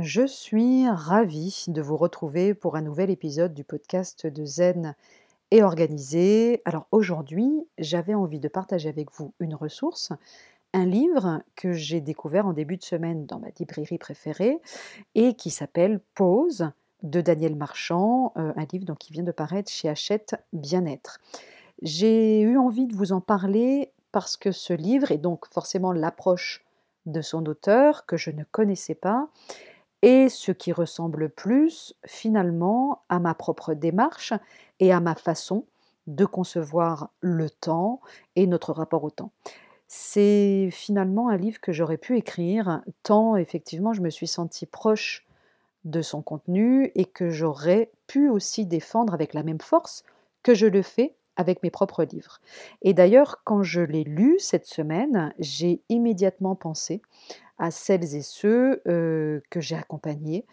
Je suis ravie de vous retrouver pour un nouvel épisode du podcast de Zen et Organisé. Alors aujourd'hui, j'avais envie de partager avec vous une ressource, un livre que j'ai découvert en début de semaine dans ma librairie préférée et qui s'appelle Pause de Daniel Marchand, euh, un livre donc, qui vient de paraître chez Hachette Bien-être. J'ai eu envie de vous en parler parce que ce livre, et donc forcément l'approche de son auteur que je ne connaissais pas, et ce qui ressemble plus finalement à ma propre démarche et à ma façon de concevoir le temps et notre rapport au temps. C'est finalement un livre que j'aurais pu écrire tant effectivement je me suis sentie proche de son contenu et que j'aurais pu aussi défendre avec la même force que je le fais avec mes propres livres. Et d'ailleurs, quand je l'ai lu cette semaine, j'ai immédiatement pensé à celles et ceux que j'ai accompagnés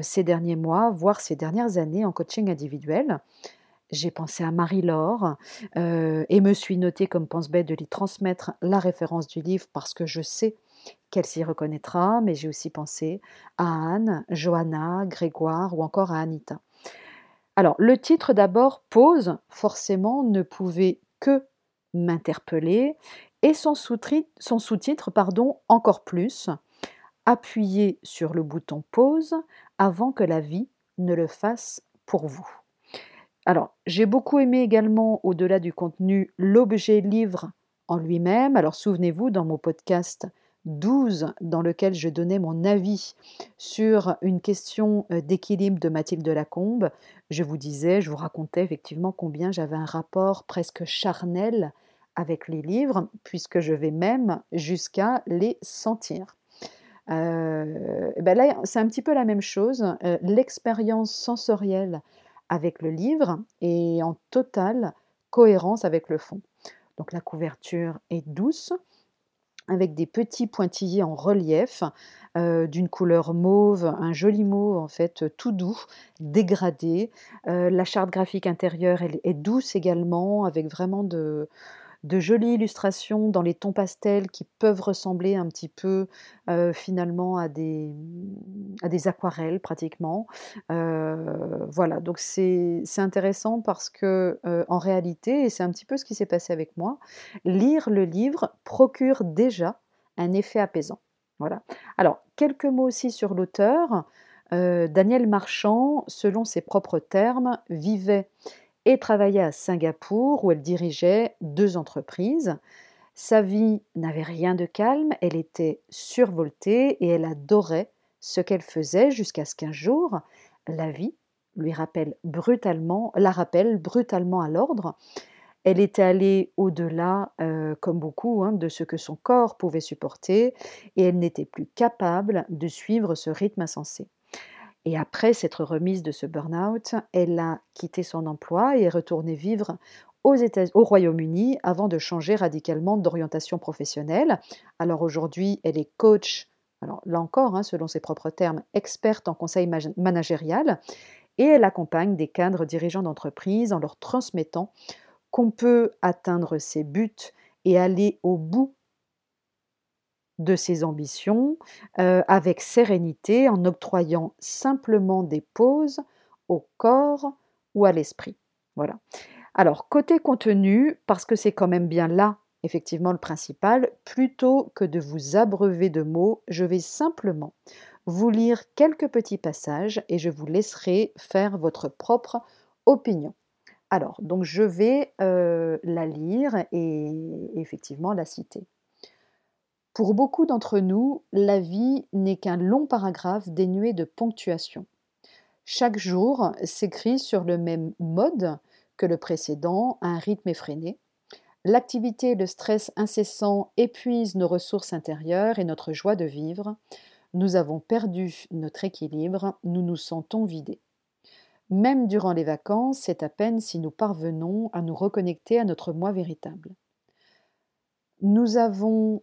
ces derniers mois, voire ces dernières années en coaching individuel. J'ai pensé à Marie-Laure et me suis notée comme pense-bête de lui transmettre la référence du livre parce que je sais qu'elle s'y reconnaîtra, mais j'ai aussi pensé à Anne, Johanna, Grégoire ou encore à Anita. Alors, le titre d'abord, Pause, forcément, ne pouvait que m'interpeller et son sous-titre, pardon, encore plus, appuyez sur le bouton pause avant que la vie ne le fasse pour vous. Alors, j'ai beaucoup aimé également, au-delà du contenu, l'objet livre en lui-même. Alors, souvenez-vous, dans mon podcast 12, dans lequel je donnais mon avis sur une question euh, d'équilibre de Mathilde Lacombe, je vous disais, je vous racontais effectivement combien j'avais un rapport presque charnel avec les livres, puisque je vais même jusqu'à les sentir. Euh, ben là, c'est un petit peu la même chose. Euh, l'expérience sensorielle avec le livre est en totale cohérence avec le fond. Donc la couverture est douce, avec des petits pointillés en relief, euh, d'une couleur mauve, un joli mauve en fait tout doux, dégradé. la charte graphique intérieure elle est douce également, avec vraiment de, de jolies illustrations dans les tons pastels qui peuvent ressembler un petit peu euh, finalement à des, à des aquarelles pratiquement. Euh, voilà, donc c'est intéressant parce que euh, en réalité, et c'est un petit peu ce qui s'est passé avec moi, lire le livre procure déjà un effet apaisant. Voilà. Alors, quelques mots aussi sur l'auteur. Daniel Marchand, selon ses propres termes, vivait et travaillait à Singapour où elle dirigeait deux entreprises. Sa vie n'avait rien de calme, elle était survoltée et elle adorait ce qu'elle faisait jusqu'à ce qu'un jour, la vie lui rappelle brutalement, la rappelle brutalement à l'ordre. Elle était allée au-delà, euh, comme beaucoup, hein, de ce que son corps pouvait supporter, et elle n'était plus capable de suivre ce rythme insensé. Et après s'être remise de ce burn-out, elle a quitté son emploi et est retournée vivre au Royaume-Uni avant de changer radicalement d'orientation professionnelle. Alors aujourd'hui, elle est coach, alors là encore, hein, selon ses propres termes, experte en conseil managérial, et elle accompagne des cadres dirigeants d'entreprise en leur transmettant qu'on peut atteindre ses buts et aller au bout de ses ambitions euh, avec sérénité en octroyant simplement des pauses au corps ou à l'esprit. Voilà. Alors, côté contenu, parce que c'est quand même bien là, effectivement, le principal, plutôt que de vous abreuver de mots, je vais simplement vous lire quelques petits passages et je vous laisserai faire votre propre opinion. Alors, donc je vais euh, la lire et effectivement la citer. Pour beaucoup d'entre nous, la vie n'est qu'un long paragraphe dénué de ponctuation. Chaque jour s'écrit sur le même mode que le précédent, à un rythme effréné. L'activité et le stress incessant épuisent nos ressources intérieures et notre joie de vivre. Nous avons perdu notre équilibre, nous nous sentons vidés. Même durant les vacances, c'est à peine si nous parvenons à nous reconnecter à notre moi véritable. Nous avons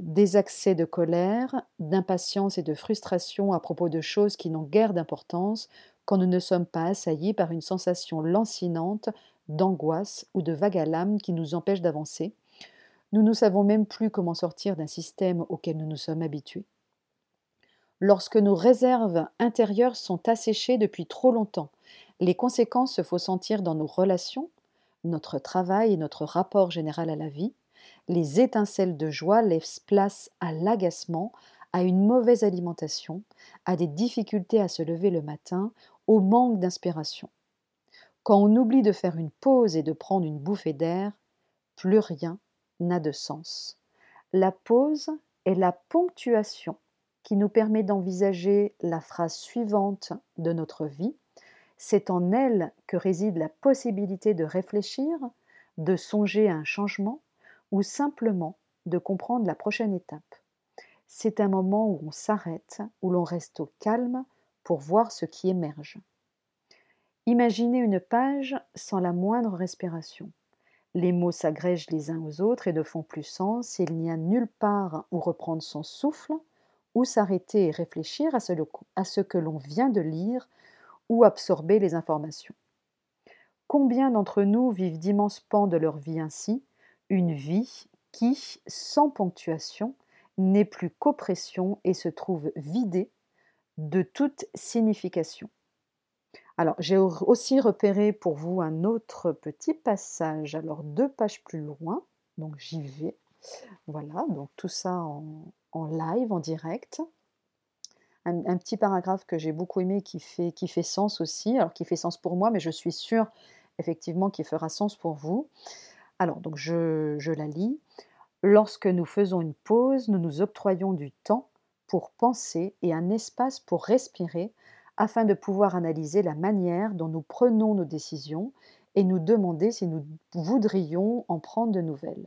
des accès de colère, d'impatience et de frustration à propos de choses qui n'ont guère d'importance quand nous ne sommes pas assaillis par une sensation lancinante d'angoisse ou de vague à l'âme qui nous empêche d'avancer. Nous ne savons même plus comment sortir d'un système auquel nous nous sommes habitués. lorsque nos réserves intérieures sont asséchées depuis trop longtemps. Les conséquences se font sentir dans nos relations, notre travail et notre rapport général à la vie. Les étincelles de joie laissent place à l'agacement, à une mauvaise alimentation, à des difficultés à se lever le matin, au manque d'inspiration. Quand on oublie de faire une pause et de prendre une bouffée d'air, plus rien n'a de sens. La pause est la ponctuation qui nous permet d'envisager la phrase suivante de notre vie. C'est en elle que réside la possibilité de réfléchir, de songer à un changement ou simplement de comprendre la prochaine étape. C'est un moment où on s'arrête, où l'on reste au calme pour voir ce qui émerge. Imaginez une page sans la moindre respiration. Les mots s'agrègent les uns aux autres et ne font plus sens, il n'y a nulle part où reprendre son souffle, ou s'arrêter et réfléchir à ce, que l'on vient de lire, ou absorber les informations. Combien d'entre nous vivent d'immenses pans de leur vie ainsi, une vie qui, sans ponctuation, n'est plus qu'oppression et se trouve vidée de toute signification. Alors, j'ai aussi repéré pour vous un autre petit passage, alors deux pages plus loin, donc j'y vais. Voilà, donc tout ça en, live, en direct. Un, petit paragraphe que j'ai beaucoup aimé qui fait, qui fait sens aussi, alors qui fait sens pour moi, mais je suis sûre effectivement qu'il fera sens pour vous. Alors, donc je, je la lis. Lorsque nous faisons une pause, nous nous octroyons du temps pour penser et un espace pour respirer afin de pouvoir analyser la manière dont nous prenons nos décisions et nous demander si nous voudrions en prendre de nouvelles.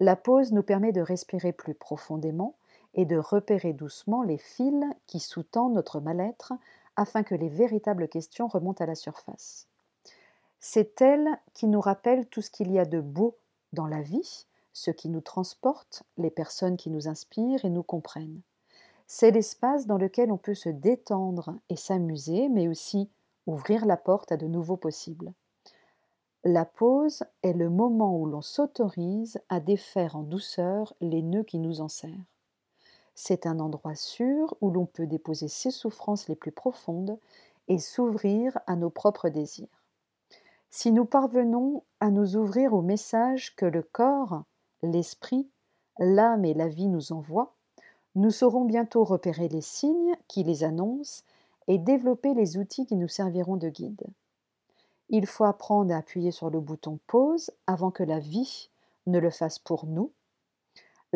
La pause nous permet de respirer plus profondément et de repérer doucement les fils qui sous-tendent notre mal-être afin que les véritables questions remontent à la surface. C'est elle qui nous rappelle tout ce qu'il y a de beau dans la vie, ce qui nous transporte, les personnes qui nous inspirent et nous comprennent. C'est l'espace dans lequel on peut se détendre et s'amuser, mais aussi ouvrir la porte à de nouveaux possibles. La pause est le moment où l'on s'autorise à défaire en douceur les nœuds qui nous enserrent. C'est un endroit sûr où l'on peut déposer ses souffrances les plus profondes et s'ouvrir à nos propres désirs. Si nous parvenons à nous ouvrir au message que le corps, l'esprit, l'âme et la vie nous envoient, nous saurons bientôt repérer les signes qui les annoncent et développer les outils qui nous serviront de guide. Il faut apprendre à appuyer sur le bouton pause avant que la vie ne le fasse pour nous.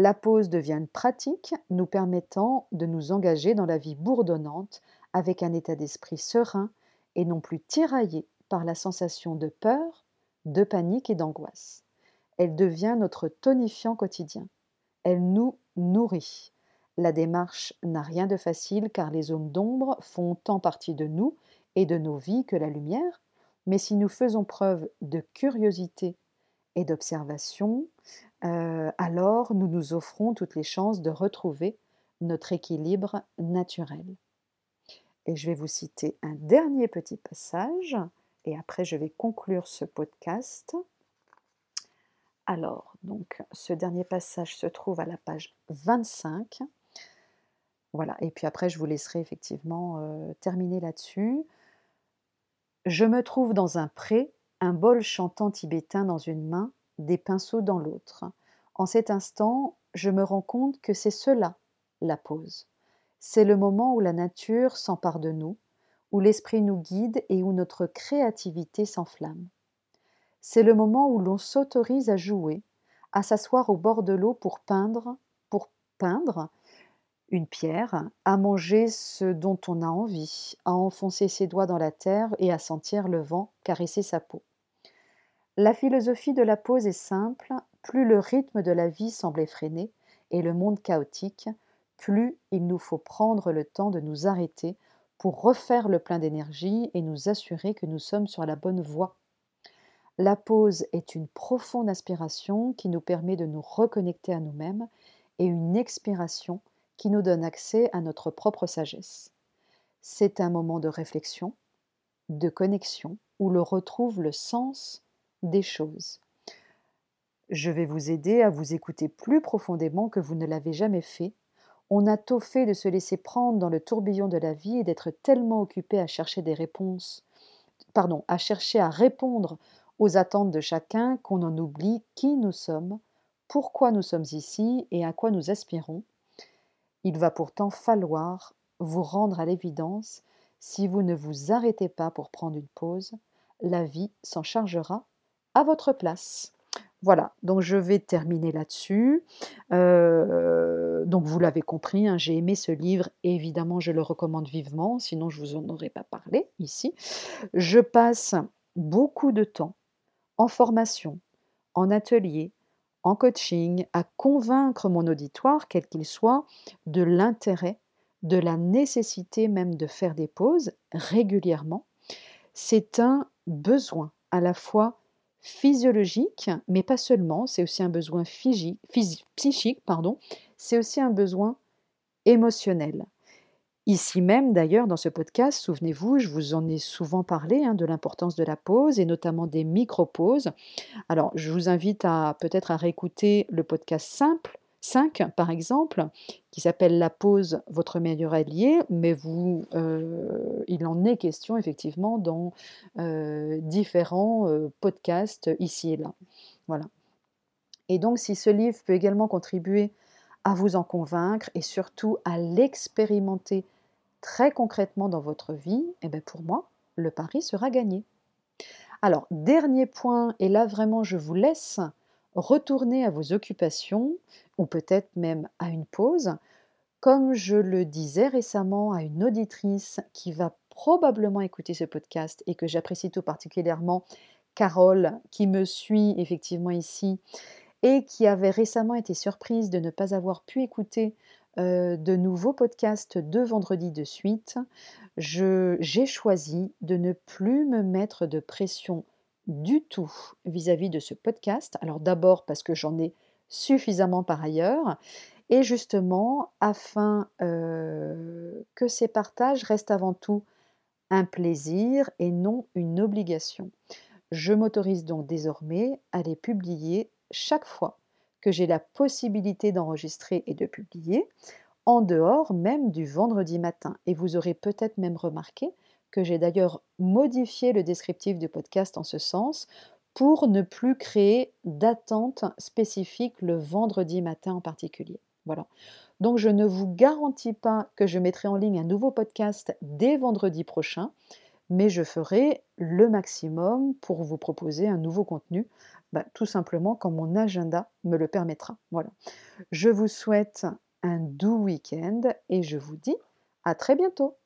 La pause devient une pratique nous permettant de nous engager dans la vie bourdonnante avec un état d'esprit serein et non plus tiraillé par la sensation de peur, de panique et d'angoisse. Elle devient notre tonifiant quotidien. Elle nous nourrit. La démarche n'a rien de facile car les zones d'ombre font tant partie de nous et de nos vies que la lumière, mais si nous faisons preuve de curiosité et d'observation, euh, alors nous nous offrons toutes les chances de retrouver notre équilibre naturel. Et je vais vous citer un dernier petit passage, et après je vais conclure ce podcast. Alors, donc, ce dernier passage se trouve à la page 25 voilà, et puis après, je vous laisserai effectivement terminer là-dessus. Je me trouve dans un pré, un bol chantant tibétain dans une main, des pinceaux dans l'autre. En cet instant, je me rends compte que c'est cela, la pause. C'est le moment où la nature s'empare de nous, où l'esprit nous guide et où notre créativité s'enflamme. C'est le moment où l'on s'autorise à jouer, à s'asseoir au bord de l'eau pour peindre, pour peindre, une pierre, à manger ce dont on a envie, à enfoncer ses doigts dans la terre et à sentir le vent caresser sa peau. La philosophie de la pause est simple, plus le rythme de la vie semble effréné et le monde chaotique, plus il nous faut prendre le temps de nous arrêter pour refaire le plein d'énergie et nous assurer que nous sommes sur la bonne voie. La pause est une profonde inspiration qui nous permet de nous reconnecter à nous-mêmes et une expiration qui nous donne accès à notre propre sagesse. C'est un moment de réflexion, de connexion, où l'on retrouve le sens des choses. Je vais vous aider à vous écouter plus profondément que vous ne l'avez jamais fait, On a tôt fait de se laisser prendre dans le tourbillon de la vie et d'être tellement occupé à chercher des réponses, pardon, à chercher à répondre aux attentes de chacun qu'on en oublie qui nous sommes, pourquoi nous sommes ici et à quoi nous aspirons. Il va pourtant falloir vous rendre à l'évidence, si vous ne vous arrêtez pas pour prendre une pause, la vie s'en chargera à votre place. Voilà, donc je vais terminer là-dessus. Euh, donc vous l'avez compris, hein, j'ai aimé ce livre et évidemment je le recommande vivement, sinon je vous en aurais pas parlé ici. Je passe beaucoup de temps en formation, en atelier, en coaching, à convaincre mon auditoire, quel qu'il soit, de l'intérêt, de la nécessité même de faire des pauses régulièrement. C'est un besoin à la fois physiologique, mais pas seulement, c'est aussi un besoin psychique, pardon, c'est aussi un besoin émotionnel. Ici même, d'ailleurs, dans ce podcast, souvenez-vous, je vous en ai souvent parlé hein, de l'importance de la pause et notamment des micro-pauses. Alors, je vous invite à peut-être à réécouter le podcast simple 5, par exemple, qui s'appelle La pause, votre meilleur allié, mais vous, euh, il en est question effectivement dans euh, différents euh, podcasts ici et là. Voilà. Et donc, si ce livre peut également contribuer à vous en convaincre et surtout à l'expérimenter très concrètement dans votre vie, eh bien pour moi, le pari sera gagné. Alors, dernier point, et là vraiment je vous laisse retourner à vos occupations ou peut-être même à une pause. Comme je le disais récemment à une auditrice qui va probablement écouter ce podcast et que j'apprécie tout particulièrement, Carole, qui me suit effectivement ici et qui avait récemment été surprise de ne pas avoir pu écouter euh, de nouveaux podcasts de vendredi de suite, j'ai choisi de ne plus me mettre de pression du tout vis-à-vis de ce podcast. Alors d'abord parce que j'en ai suffisamment par ailleurs, et justement afin euh, que ces partages restent avant tout un plaisir et non une obligation. Je m'autorise donc désormais à les publier chaque fois que j'ai la possibilité d'enregistrer et de publier, en dehors même du vendredi matin. Et vous aurez peut-être même remarqué que j'ai d'ailleurs modifié le descriptif du podcast en ce sens pour ne plus créer d'attente spécifique le vendredi matin en particulier. Voilà. Donc je ne vous garantis pas que je mettrai en ligne un nouveau podcast dès vendredi prochain, mais je ferai le maximum pour vous proposer un nouveau contenu, bah, tout simplement quand mon agenda me le permettra. Voilà. Je vous souhaite un doux week-end et je vous dis à très bientôt.